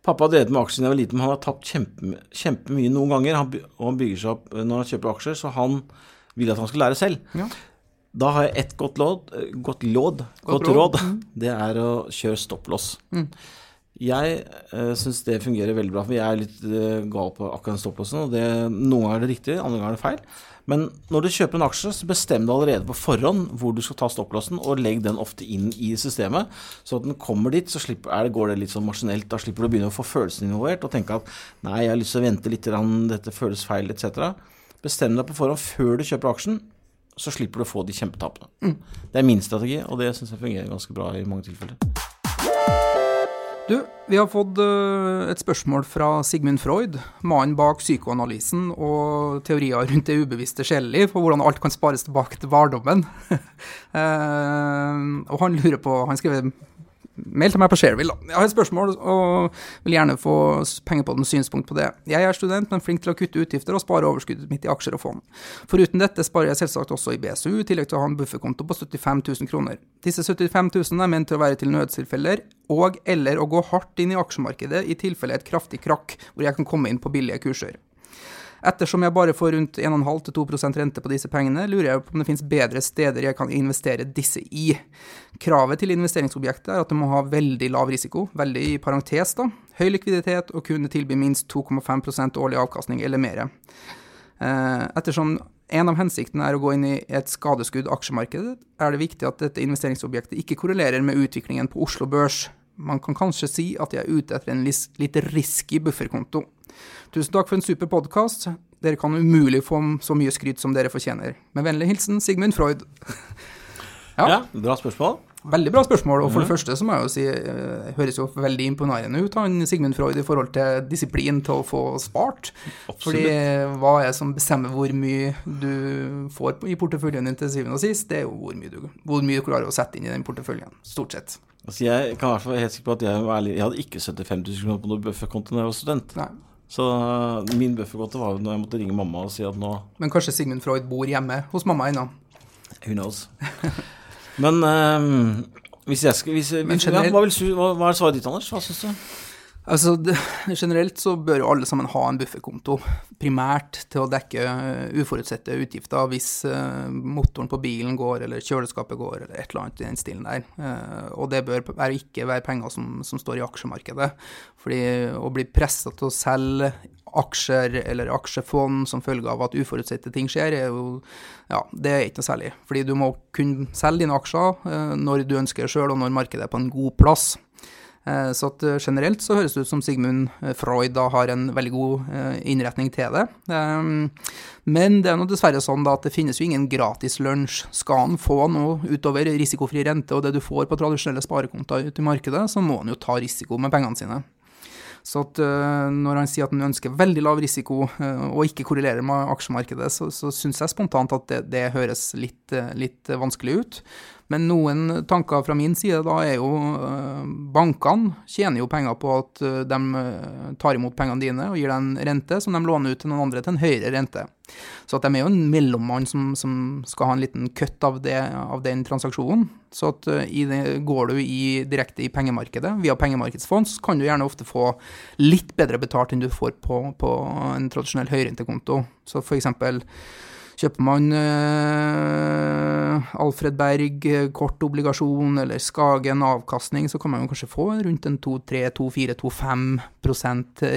pappa drevet med aksjer da jeg var liten, men han har tapt kjempemye kjempe noen ganger. Han, og han bygger seg opp når han kjøper aksjer, så han vil at han skal lære selv. Ja. Da har jeg ett godt råd, godt, godt, godt råd. Mm. Det er å kjøre stopplås. Mm. Jeg uh, syns det fungerer veldig bra. For jeg er litt uh, gal på akkurat den stopplåsen. Og det, noen ganger er det riktig, andre ganger er det feil. Men når du kjøper en aksje, så bestem deg allerede på forhånd hvor du skal ta stopplåsen, og legg den ofte inn i systemet. Så at den kommer dit, så slipper, det, går det litt sånn maskinelt. Da slipper du å begynne å få følelsen involvert og tenke at nei, jeg har lyst til å vente litt, dette føles feil, etc. Bestem deg på forhånd før du kjøper aksjen, så slipper du å få de kjempetapene. Mm. Det er min strategi, og det syns jeg fungerer ganske bra i mange tilfeller. Du, vi har fått uh, et spørsmål fra Sigmund Freud, mannen bak psykoanalysen og teorier rundt det ubevisste sjeleliv, og hvordan alt kan spares tilbake til barndommen. uh, og han lurer på Han skrev Mail til meg på Shareville. Jeg har et spørsmål og vil gjerne få penger på den synspunkt på det. Jeg er student, men flink til å kutte utgifter og spare overskuddet mitt i aksjer og fond. Foruten dette sparer jeg selvsagt også i BSU, i tillegg til å ha en bufferkonto på 75 000 kroner. Disse 75 000 er ment til å være til nødstilfeller og eller å gå hardt inn i aksjemarkedet i tilfelle et kraftig krakk hvor jeg kan komme inn på billige kurser. Ettersom jeg bare får rundt 1,5-2% rente på disse pengene, lurer jeg på om det finnes bedre steder jeg kan investere disse i. Kravet til investeringsobjektet er at det må ha veldig lav risiko, veldig i parentes, da, høy likviditet og kunne tilby minst 2,5% årlig avkastning eller mer. Eh, ettersom en av hensiktene er å gå inn i et skadeskudd aksjemarked, er det viktig at dette investeringsobjektet ikke korrelerer med utviklingen på Oslo Børs. Man kan kanskje si at jeg er ute etter en litt risky bufferkonto. Tusen takk for en super podkast. Dere kan umulig få så mye skryt som dere fortjener. Med vennlig hilsen Sigmund Freud. ja. ja, bra spørsmål. Veldig bra spørsmål. Og for mm. det første så må jeg jo si uh, høres jo veldig imponerende ut, han Sigmund Freud, i forhold til disiplin til å få spart. Absolutt. Fordi hva er det som bestemmer hvor mye du får i porteføljen din til syvende og sist? Det er jo hvor mye du, hvor mye du klarer å sette inn i den porteføljen. Stort sett. Altså jeg kan i hvert fall helt sikker på at jeg, var ærlig, jeg hadde ikke 75 000 kroner på noe bufferkonto da jeg var student. Nei. Så uh, min bufferkonto var jo når jeg måtte ringe mamma og si at nå Men kanskje Sigmund Freud bor hjemme hos mamma ennå? Who knows. Men um, hvis jeg skal hvis, hvis, ja, hva, vil, hva, hva, er svaret ditt, Anders? Hva syns du? Altså, Generelt så bør jo alle sammen ha en bufferkonto, primært til å dekke uh, uforutsette utgifter hvis uh, motoren på bilen går, eller kjøleskapet går, eller et eller annet i den stilen der. Uh, og det bør ikke være penger som, som, står i aksjemarkedet. Fordi å bli pressa til å selge aksjer eller aksjefond som følge av at uforutsette ting skjer, er jo ja, det er ikke noe særlig. Fordi du må kunne selge dine aksjer når du ønsker det sjøl, og når markedet er på en god plass. Eh, så at eh, generelt så høres det ut som Sigmund eh, Freud da har en veldig god innretning til det. Men det er nå dessverre sånn da at det finnes jo ingen gratis lunsj. Skal han få noe utover risikofri rente og det du får på tradisjonelle sparekontoer ute i markedet, så må han jo ta risiko med pengene sine. Så at når han sier at han ønsker veldig lav risiko og ikke korrelerer med aksjemarkedet, så, så syns jeg spontant at det, det høres litt, litt vanskelig ut. Men noen tanker fra min side da er jo eh, Bankene tjener jo penger på at eh, de eh, tar imot pengene dine og gir deg en rente som de låner ut til noen andre til en høyere rente. Så at de er jo en mellommann som, som skal ha en liten kutt av, av, den transaksjonen. Så at det, går du i, direkte i pengemarkedet via pengemarkedsfond, så kan du gjerne ofte få litt bedre betalt enn du får på, på en tradisjonell høyrentekonto. Så for eksempel Kjøper man eh, Alfred Berg eh, kort obligasjon eller Skagen avkastning, så kan man kanskje få rundt en 2-3-2-4-2-5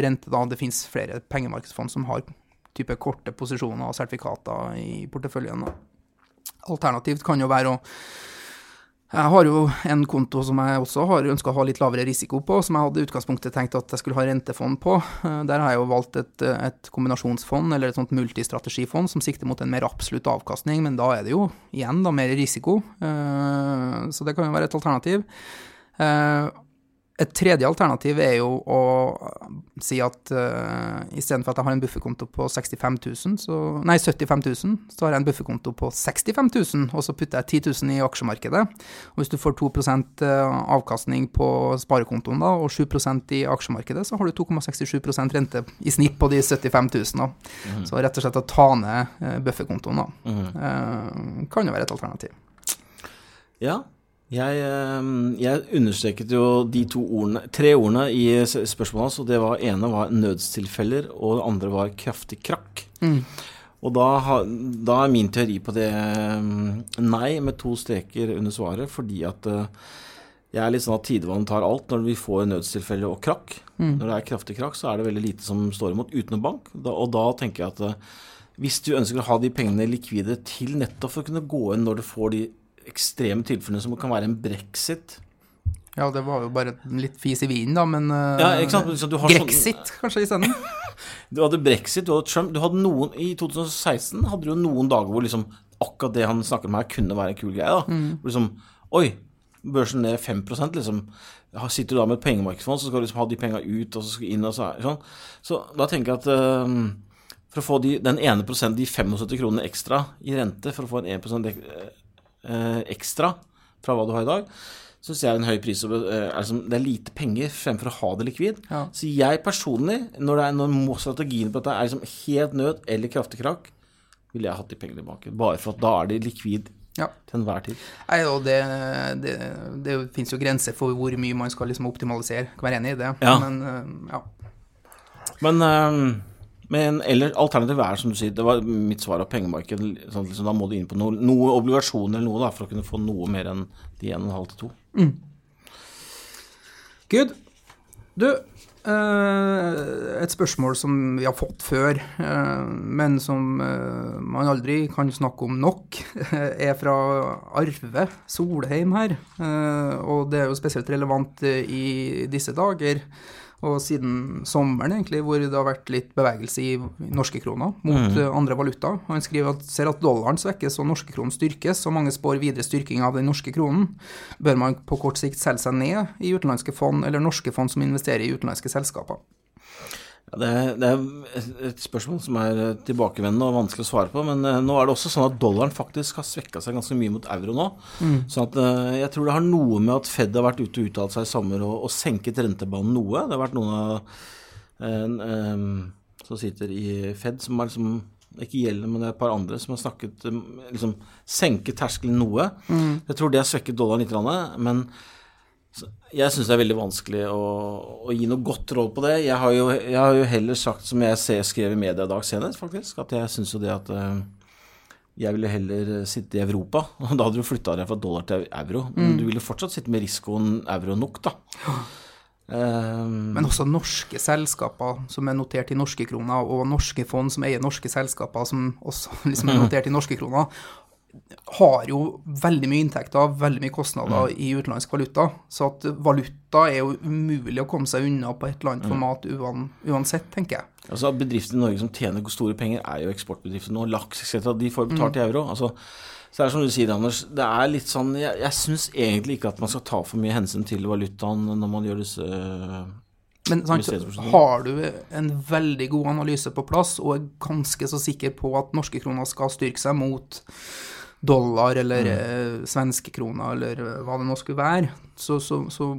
rente. da. Det finnes flere pengemarkedsfond som har type korte posisjoner og sertifikater i porteføljen. Alternativt kan jo være å jeg har jo en konto som jeg også har ønska å ha litt lavere risiko på, som jeg hadde i utgangspunktet tenkt at jeg skulle ha rentefond på. Eh, Der har jeg jo valgt et, et kombinasjonsfond, eller et sånt multistrategifond, som sikter mot en mer absolutt avkastning, men da er det jo igjen da mer risiko. Eh, Så det kan jo være et alternativ. Eh, Et tredje alternativ er jo å si at uh, istedenfor at jeg har en bufferkonto på 65 000, så, nei 75 000, så har jeg en bufferkonto på 65 000, og så putter jeg 10 000 i aksjemarkedet. Og hvis du får 2% avkastning på sparekontoen da, og 7% i aksjemarkedet, så har du 2,67% rente i snitt på de 75 000. Da. Mhm. Så rett og slett å ta ned uh, bufferkontoen da, Mhm. uh, kan jo være et alternativ. Ja. Jeg, eh, jeg understreket jo de to ordene, tre ordene i spørsmålet hans, og det var ene var nødstilfeller, og det andre var kraftig krakk. Mm. Og da, da er min teori på det mm, nei, med to streker under svaret, fordi at eh, jeg er litt sånn at tidevann tar alt når vi får nødstilfelle og krakk. Mm. Når det er kraftig krakk, så er det veldig lite som står imot uten bank. Da, og da tenker jeg at eh, hvis du ønsker å ha de pengene likvide til nettopp for å kunne gå inn når du får de ekstreme tilfellene som kan være en brexit Ja, det var jo bare litt fis i vinen, da, men eh, Ja, har sånn- Grexit, kanskje, isteden? Du hadde brexit, du hadde Trump du hadde noen, I 2016 hadde du jo noen dager hvor liksom akkurat det han snakker om her, kunne være en kul greie. da. Hvor liksom Oi, børsen ned 5 liksom. Sitter du da med et pengemarkedsfond, så skal du liksom ha de penga ut, og så skal inn og så sånn. Så da tenker jeg at eh, for å få de, den ene prosent, de 75 kronene ekstra i rente, for å få en 1 ek, eh, ekstra fra hva du har i dag, syns jeg er en høy pris. eh, liksom, det er lite penger fremfor å ha det likvid. Ja. Så jeg personlig, når, det er, når strategien på dette er liksom helt nød eller kraftig krakk, ville jeg hatt de pengene i banken. Bare for at da er det likvid Ja. til enhver tid. Nei, og det, det, det finnes jo grenser for hvor mye man skal liksom optimalisere. Kan være enig i det. Ja. Men eh, ja. Men, eh, men eller alternativet er, som du sier, det var mitt svar av pengemarkedet. Sånn, liksom, da må du inn på noe, noe obligasjoner eller noe da, for å kunne få noe mer enn de 1,5 til 2. Good. Du, eh, et spørsmål som vi har fått før, eh, men som eh, man aldri kan snakke om nok, er fra Arve Solheim her. Og det er jo spesielt relevant i disse dager. Og siden sommeren, egentlig, hvor det har vært litt bevegelse i norske kroner mot mm. andre valuta. Og han skriver at ser at dollaren svekkes og norske kronen styrkes, og mange spår videre styrking av den norske kronen, bør man på kort sikt selge seg ned i utenlandske fond eller norske fond som investerer i utenlandske selskaper. Det, er, det er et- spørsmål som er eh, tilbakevendende og vanskelig å svare på. Men eh, nå er det også sånn at dollaren faktisk har svekka seg ganske mye mot euro nå. Sånn at eh, jeg tror det har noe med at Fed har vært ute og uttalt seg i sommer og, og senket rentebanen noe. Det har vært noen av en, eh, som sitter i Fed som har liksom ikke gjelder, men det er et par andre som har snakket liksom senket terskelen noe. Jeg tror det har svekket dollaren litt, men jeg syns det er veldig vanskelig å, å gi noe godt råd på det. Jeg har jo, jeg har jo heller sagt, som jeg ser, skrev i media i dag senest, faktisk, at jeg syns jo det at eh, jeg ville heller sitte i Europa. Og da hadde du flytta deg fra dollar til euro. Men du ville fortsatt sitte med risikoen euro nok, da. Eh, Men også norske selskaper som er notert i norske kroner, og norske fond som eier norske selskaper som også liksom er notert i norske kroner, har jo veldig mye inntekter, veldig mye kostnader i utenlandsk valuta. Så at valuta er jo umulig å komme seg unna på et eller annet format uansett, tenker jeg. Altså Bedrifter i Norge som tjener store penger, er jo eksportbedrifter nå. Laks etc. De får betalt i euro. Altså, så det er som du sier, Anders. Det er litt sånn Jeg, jeg syns egentlig ikke at man skal ta for mye hensyn til valutaen når man gjør disse øh, Men sant, har du en veldig god analyse på plass, og er ganske så sikker på at norske kroner skal styrke seg mot dollar eller mm. svenske kroner eller eh, hva det nå skulle være, så, så, så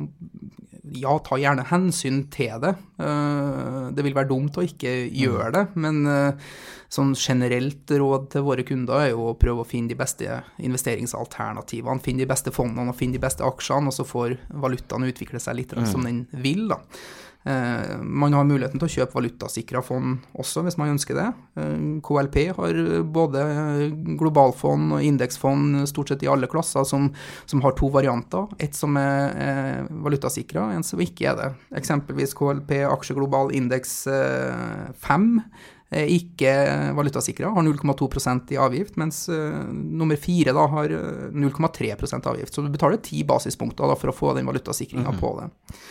ja, ta gjerne hensyn til det. Eh, det vil være dumt å ikke gjøre det, men eh, sånn generelt råd til våre kunder er jo å prøve å finne de beste investeringsalternativene, finne de beste fondene og finne de beste aksjene, og så får valutaen utvikle seg litt som den vil, da. Eh, man har muligheten til å kjøpe valutasikra fond også, hvis man ønsker det. Eh, KLP har både globalfond og indeksfond stort sett i alle klasser som, som har to varianter. Et som er, er valutasikra, en som ikke er det. Eksempelvis KLP aksjeglobal indeks 5 er ikke valutasikra, har 0,2% i avgift, mens nummer fire da har 0,3% avgift. Så du betaler ti basispunkter da, for å få den valutasikringa mm -hmm. på det.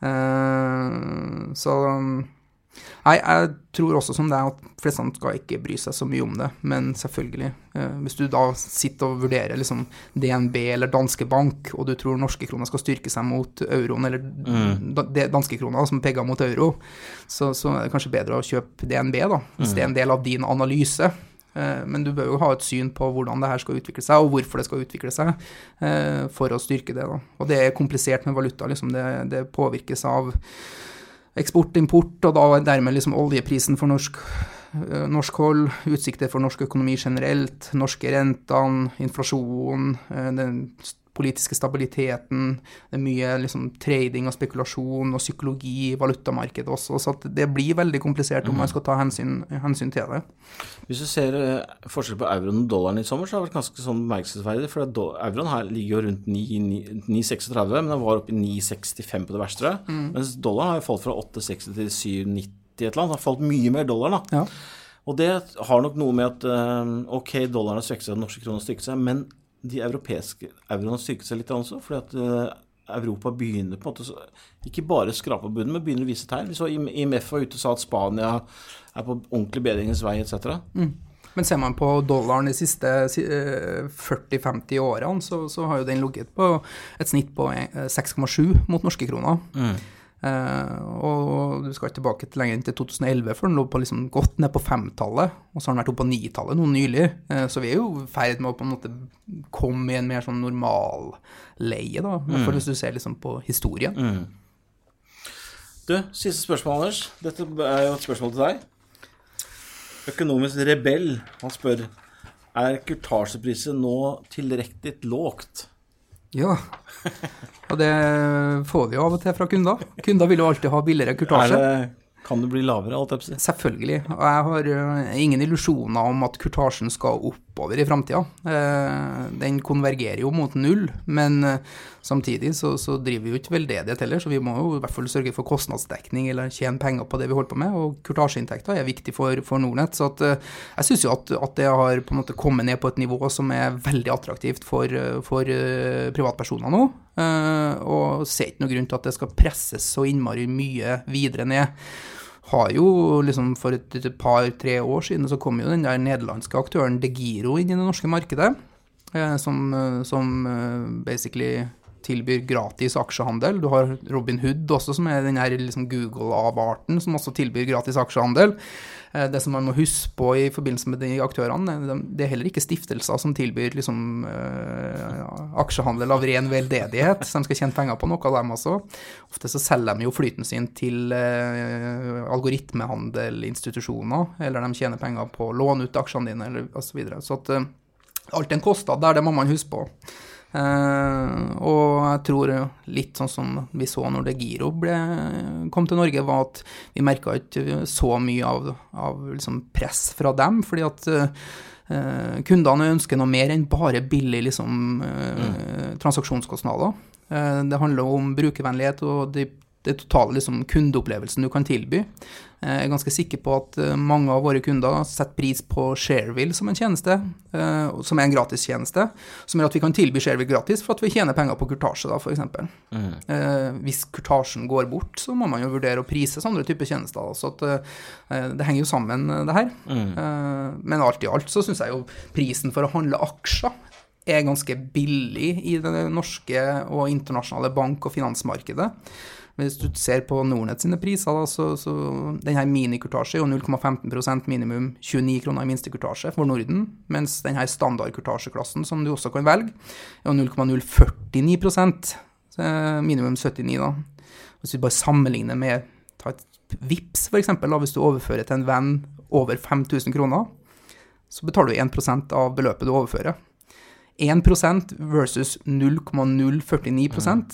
Uh, så Nei, jeg tror også som det er at flestene skal ikke bry seg så mye om det, men selvfølgelig. Uh, hvis du da sitter og vurderer liksom DNB eller danske bank, og du tror norske kroner skal styrke seg mot euroen, eller mm. danske kroner som peker mot euro, så, så, er det kanskje bedre å kjøpe DNB, da, hvis mm. det er en del av din analyse. Eh, men du bør jo ha et syn på hvordan det her skal utvikle seg, og hvorfor det skal utvikle seg, eh, for å styrke det. Og det er komplisert med valuta. Liksom. Det, det, påvirkes av eksport, import, og da dermed liksom oljeprisen for norsk, eh, norsk hold, utsikter for norsk økonomi generelt, norske rentene, inflasjon, den politiske stabiliteten. Det er mye liksom, trading og spekulasjon og psykologi i valutamarkedet også. Så det blir veldig komplisert om man mm. skal ta hensyn, hensyn til det. Hvis du ser uh, forskjell på euroen og dollaren i sommer, så har det vært ganske sånn bemerkelsesverdig. For euroen her ligger jo rundt 9,36, men den var oppe i 9,65 på det verste. Mm. Mens dollaren har jo falt fra 8,60 til 7,90 et eller annet. Har falt mye mer dollar, da. Ja. Og det har nok noe med at uh, ok, dollaren har svekket seg, den norske kronen har styrket seg, men de europeiske euroene styrket seg litt også, fordi at uh, Europa begynner på en måte ikke bare skrape på bunnen, men begynner å vise tegn. Vi så IMF var ute og sa at Spania er på ordentlig bedringens vei etc. Mm. Men ser man på dollaren de siste 40-50 eh, årene, så, så, har jo den ligget på et snitt på 6,7 eh, mot norske kroner. Mm. Uh, og du skal ikke tilbake til lenger enn til 2011 før den lå på liksom godt ned på femtallet. Og så har den vært oppe på nitallet nå nylig. Uh, så vi er jo i ferd med å på en måte komme i en mer sånn normal leie, da. Mm. For hvis du ser liksom på historien. Mm. Du, siste spørsmål, Anders. Dette er jo et spørsmål til deg. Økonomisk rebell, han spør er kurtasjeprisen nå tilrekkelig lågt? Ja, og det får vi jo av og til fra kunder. Kunder vil jo alltid ha billigere kurtasje. Kan det bli lavere, alt jeg Selvfølgelig. Og jeg har eh, ingen illusjoner om at kurtasjen skal oppover i framtida. Eh, den konvergerer jo mot null, men eh, samtidig så, så driver vi jo ikke veldedighet heller, så vi må jo i hvert fall sørge for kostnadsdekning eller tjene penger på det vi holder på med. Og kurtasjeinntekter er viktig for, for Nordnett. Så at, jeg syns jo at, at, det har på en måte kommet ned på et nivå som er veldig attraktivt for, for privatpersoner nå. Og ser ikke noe grunn til at det skal presses så innmari mye videre ned har jo liksom For et, et par-tre år siden så kom jo den der nederlandske aktøren De Giro inn i det norske markedet. Eh, som, eh, som eh, basically tilbyr gratis aksjehandel. Du har Robin Hood også, som er den her liksom Google-avarten, som også tilbyr gratis aksjehandel. Eh, det som man må huske på i forbindelse med de aktørene, det er heller ikke stiftelser som tilbyr liksom, uh, aksjehandel av ren veldedighet, så de skal tjene penger på noe av dem også. Ofte så selger de jo flyten sin til algoritmehandelinstitusjoner, eller de tjener penger på å låne ut aksjene dine, osv. Så, så at alt er en kostnad der, det må man huske på. Uh, og jeg tror litt sånn som vi så når De Giro ble, kom til Norge, var at vi merka ikke så mye av, av liksom press fra dem. fordi at uh, kundene ønsker noe mer enn bare billig liksom, uh, mm. transaksjonskostnader. det handler om brukervennlighet og de det totale liksom, kundeopplevelsen du kan tilby. Jeg er ganske sikker på at eh, mange av våre kunder setter pris på Shareville som en tjeneste, eh, som er en gratistjeneste, som gjør at vi kan tilby Shareville gratis for at vi tjener penger på kurtasje, da, f.eks. Mm. Eh, hvis kurtasjen går bort, så må man jo vurdere å prise andre typer tjenester. Da, så at, det henger jo sammen, det her. Mm. Men alt i alt så syns jeg jo prisen for å handle aksjer er ganske billig i det norske og internasjonale bank- og finansmarkedet. Hvis du ser på Nordnett sine priser, da, så, så denne minikurtasje er jo 0,15% minimum 29 kroner i minste kurtasje for Norden, mens denne standardkurtasjeklassen, som du også kan velge, er jo 0,049% minimum 79, da. Hvis vi bare sammenligner med ta et VIPS, for eksempel, da, hvis du overfører til en venn over 5000 kroner, så betaler du 1% av beløpet du overfører. 1% versus 0,049 mm.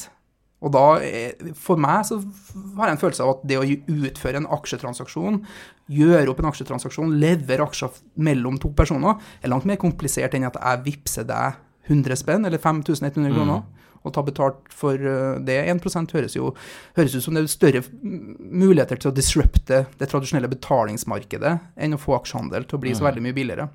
Og da, er- for meg så har jeg en følelse av at det å utføre en aksjetransaksjon, gjøre opp en aksjetransaksjon, levere aksjer mellom to personer, er langt mer komplisert enn at jeg vippser deg 100 spenn, eller 5100 kroner, og ta betalt for eh, det. 1% høres jo høres ut som det er større mm, muligheter til å disrupte det tradisjonelle betalingsmarkedet enn å få aksjehandel til å bli så veldig mye billigere.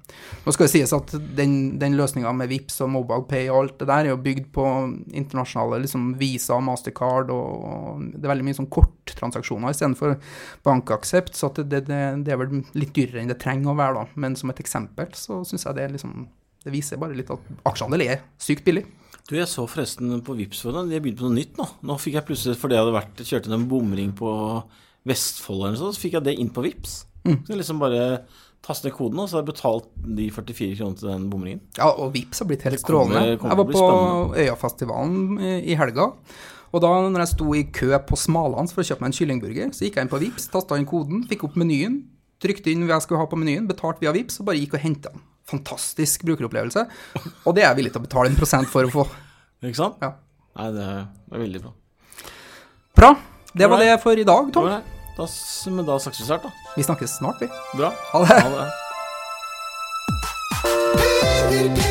Nå skal det sies at den, den løsninga med Vips og MobilePay og alt det der er jo bygd på internasjonale liksom Visa og Mastercard, og, det er veldig mye sånn korttransaksjoner istedenfor bankaksept, så det, det, det er vel litt dyrere enn det trenger å være, da. Men som et eksempel så syns jeg det liksom det viser bare litt at aksjehandel er sykt billig. Du, jeg så forresten på Vipps for deg, De har begynt på noe nytt nå. Nå fikk jeg plutselig, fordi jeg hadde vært, kjørte en bomring på Vestfold eller noe sånt, så fikk jeg det inn på Vipps. Så jeg liksom bare taste ned koden, og så har jeg betalt de 44 kronene til den bomringen. Ja, og Vipps har blitt helt strålende. Jeg var på. Øyafestivalen i- i helga. Og da når jeg sto i kø på Smalans for å kjøpe meg en kyllingburger, så gikk jeg inn på Vipps, tasta inn koden, fikk opp menyen, trykte inn hva jeg skulle ha på menyen, betalte via Vipps og bare gikk og henta den. Fantastisk brukeropplevelse. Og det er jeg villig til å betale en prosent for å få. Ikke sant? Ja. Nei, det er, veldig bra. Bra. Det var det for i dag, Tom. Da, men da snakkes vi snart, da. Vi snakkes snart, vi. Bra. Ha det. Ha det.